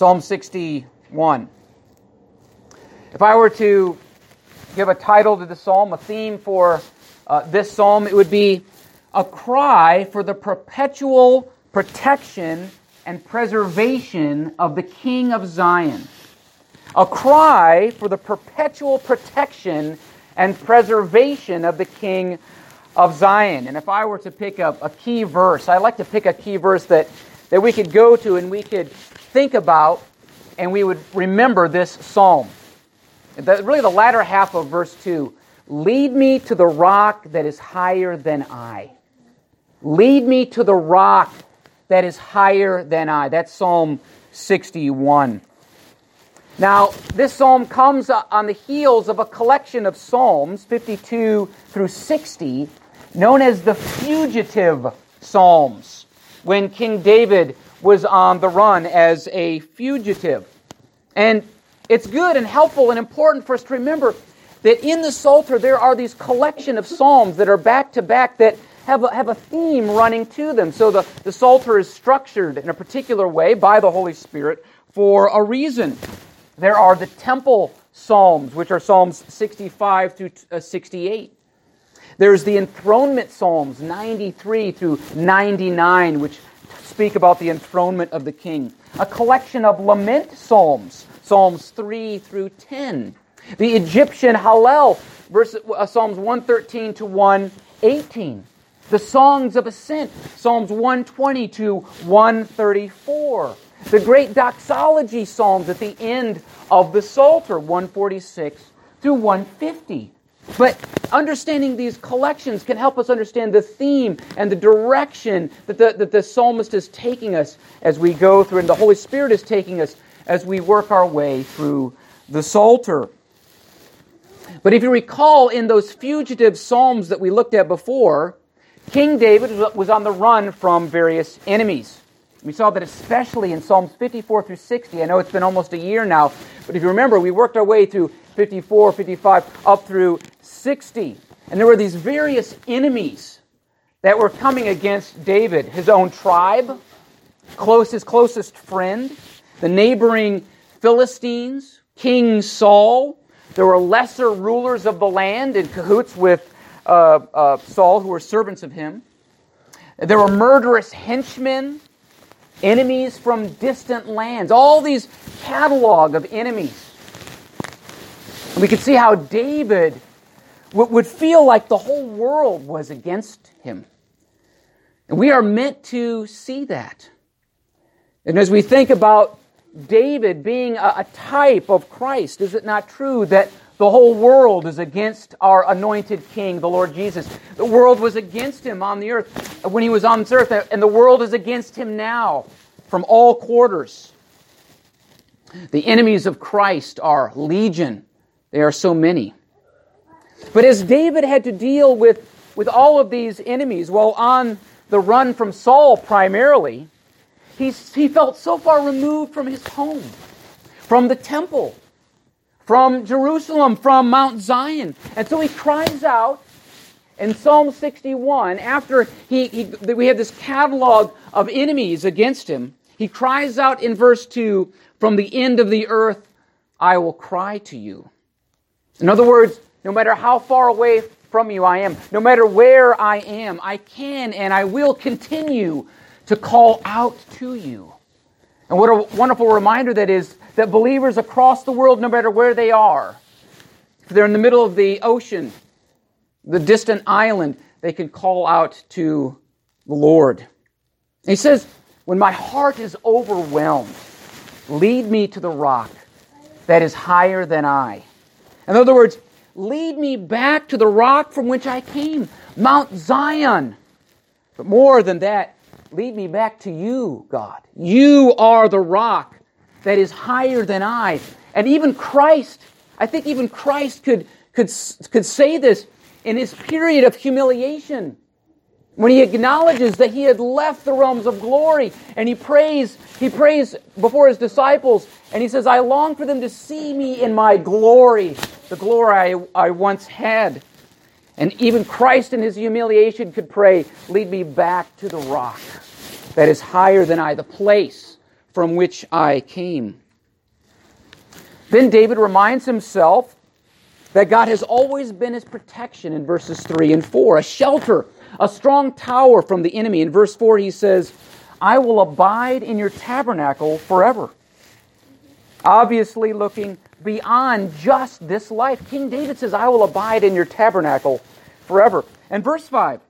Psalm 61. If I were to give a title to the psalm, a theme for uh, this psalm, it would be a cry for the perpetual protection and preservation of the King of Zion. A cry for the perpetual protection and preservation of the King of Zion. And if I were to pick up a key verse, I like to pick a key verse that, that we could go to and we could think about and we would remember this psalm. The, really, the latter half of verse 2 Lead me to the rock that is higher than I. Lead me to the rock that is higher than I. That's Psalm 61. Now, this psalm comes on the heels of a collection of psalms, 52 through 60, known as the fugitive psalms, when King David was on the run as a fugitive. And it's good and helpful and important for us to remember that in the Psalter there are these collection of psalms that are back to back that have a, have a theme running to them. So the, the Psalter is structured in a particular way by the Holy Spirit for a reason. There are the temple psalms, which are Psalms 65 through uh, 68. There's the enthronement psalms, 93 through 99, which speak about the enthronement of the king. A collection of lament psalms, Psalms 3 through 10. The Egyptian Hallel, verse, uh, Psalms 113 to 118. The songs of ascent, Psalms 120 to 134. The great doxology psalms at the end of the Psalter, 146 through 150. But understanding these collections can help us understand the theme and the direction that the, that the psalmist is taking us as we go through, and the Holy Spirit is taking us as we work our way through the Psalter. But if you recall in those fugitive psalms that we looked at before, King David was on the run from various enemies. We saw that especially in Psalms 54 through 60. I know it's been almost a year now, but if you remember, we worked our way through 54, 55, up through 60. And there were these various enemies that were coming against David his own tribe, close, his closest friend, the neighboring Philistines, King Saul. There were lesser rulers of the land in cahoots with uh, uh, Saul, who were servants of him. There were murderous henchmen enemies from distant lands, all these catalog of enemies. we can see how David would feel like the whole world was against him. And we are meant to see that. And as we think about David being a, type of Christ, is it not true that the whole world is against our anointed King, the Lord Jesus. The world was against him on the earth uh, when he was on this earth, uh, and the world is against him now from all quarters. The enemies of Christ are legion, they are so many. But as David had to deal with, with all of these enemies while on the run from Saul primarily, he, he felt so far removed from his home, from the temple, from Jerusalem, from Mount Zion. And so he cries out in Psalm 61, after he, he, we have this catalog of enemies against him, he cries out in verse 2 From the end of the earth, I will cry to you. In other words, no matter how far away from you I am, no matter where I am, I can and I will continue to call out to you. And what a wonderful reminder that is that believers across the world, no matter where they are, if they're in the middle of the ocean, the distant island, they can call out to the Lord. And he says, When my heart is overwhelmed, lead me to the rock that is higher than I. In other words, lead me back to the rock from which I came, Mount Zion. But more than that, lead me back to you, God. You are the rock that is higher than I. And even Christ, I think even Christ could, could, could say this in his period of humiliation. When he acknowledges that he had left the realms of glory and he prays, he prays before his disciples and he says, I long for them to see me in my glory, the glory I, I once had. And even Christ in his humiliation could pray, Lead me back to the rock that is higher than I, the place from which I came. Then David reminds himself that God has always been his protection in verses 3 and 4, a shelter, a strong tower from the enemy. In verse 4, he says, I will abide in your tabernacle forever. Obviously, looking beyond just this life, King David says, I will abide in your tabernacle forever. And verse 5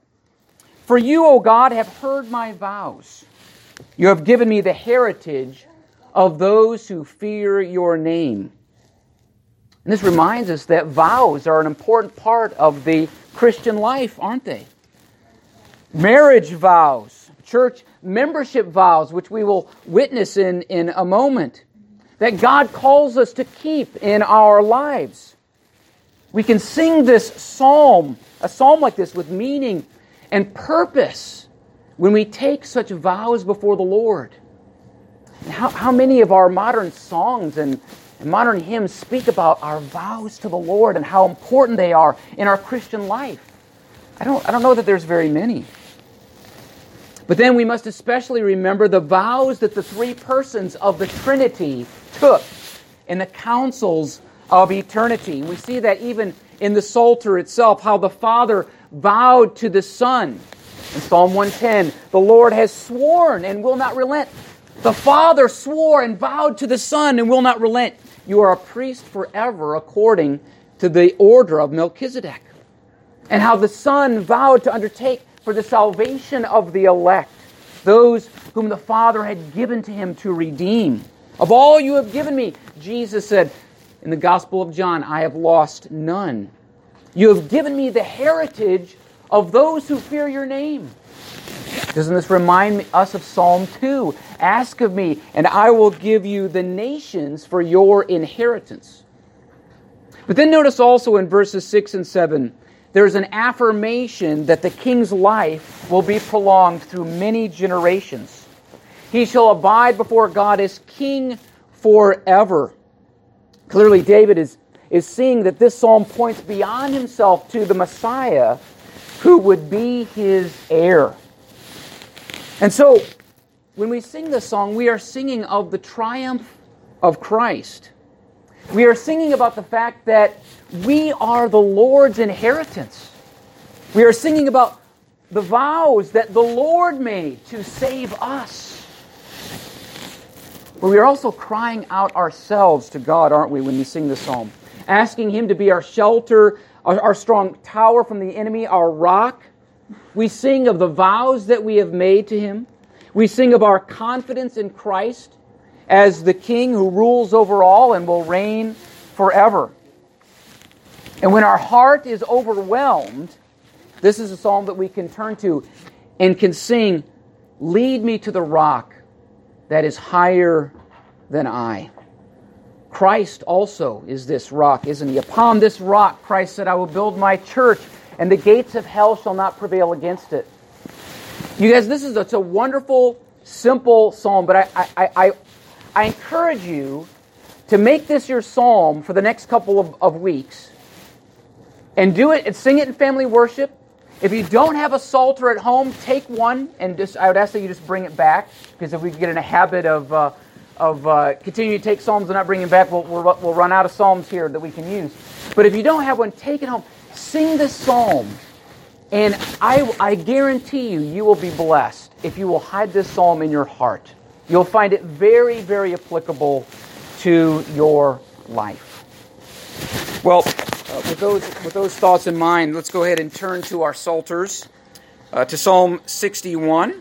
For you, O God, have heard my vows. You have given me the heritage of those who fear your name. And this reminds us that vows are an important part of the Christian life, aren't they? Marriage vows, church membership vows, which we will witness in, in a moment, that God calls us to keep in our lives. We can sing this psalm, a psalm like this, with meaning and purpose when we take such vows before the Lord. How, how many of our modern songs and, and modern hymns speak about our vows to the Lord and how important they are in our Christian life? I don't, I don't know that there's very many. But then we must especially remember the vows that the three persons of the Trinity took in the councils of eternity. We see that even in the Psalter itself, how the Father vowed to the Son. In Psalm 110, the Lord has sworn and will not relent. The Father swore and vowed to the Son and will not relent. You are a priest forever according to the order of Melchizedek. And how the Son vowed to undertake for the salvation of the elect, those whom the Father had given to him to redeem. Of all you have given me, Jesus said, in the Gospel of John, I have lost none. You have given me the heritage of those who fear your name. Doesn't this remind us of Psalm 2? Ask of me, and I will give you the nations for your inheritance. But then notice also in verses 6 and 7, there's an affirmation that the king's life will be prolonged through many generations. He shall abide before God as king forever. Clearly, David is, is seeing that this psalm points beyond himself to the Messiah who would be his heir. And so, when we sing this song, we are singing of the triumph of Christ. We are singing about the fact that we are the Lord's inheritance. We are singing about the vows that the Lord made to save us. But we are also crying out ourselves to God, aren't we, when we sing this psalm? Asking Him to be our shelter, our, our strong tower from the enemy, our rock. We sing of the vows that we have made to Him. We sing of our confidence in Christ as the King who rules over all and will reign forever. And when our heart is overwhelmed, this is a psalm that we can turn to and can sing, Lead me to the rock that is higher than I. Christ also is this rock, isn't he? Upon this rock, Christ said, I will build my church, and the gates of hell shall not prevail against it. You guys, this is a, it's a wonderful, simple psalm, but I, I, I, I encourage you to make this your psalm for the next couple of, of weeks and do it and sing it in family worship if you don't have a psalter at home, take one and just I would ask that you just bring it back because if we get in a habit of uh, of uh, continuing to take psalms and not bringing them back, we'll, we'll, we'll run out of psalms here that we can use. But if you don't have one, take it home. Sing this psalm, and I I guarantee you, you will be blessed if you will hide this psalm in your heart. You'll find it very very applicable to your life. Well, uh, with, those, with those thoughts in mind, let's go ahead and turn to our Psalters, uh, to Psalm 61.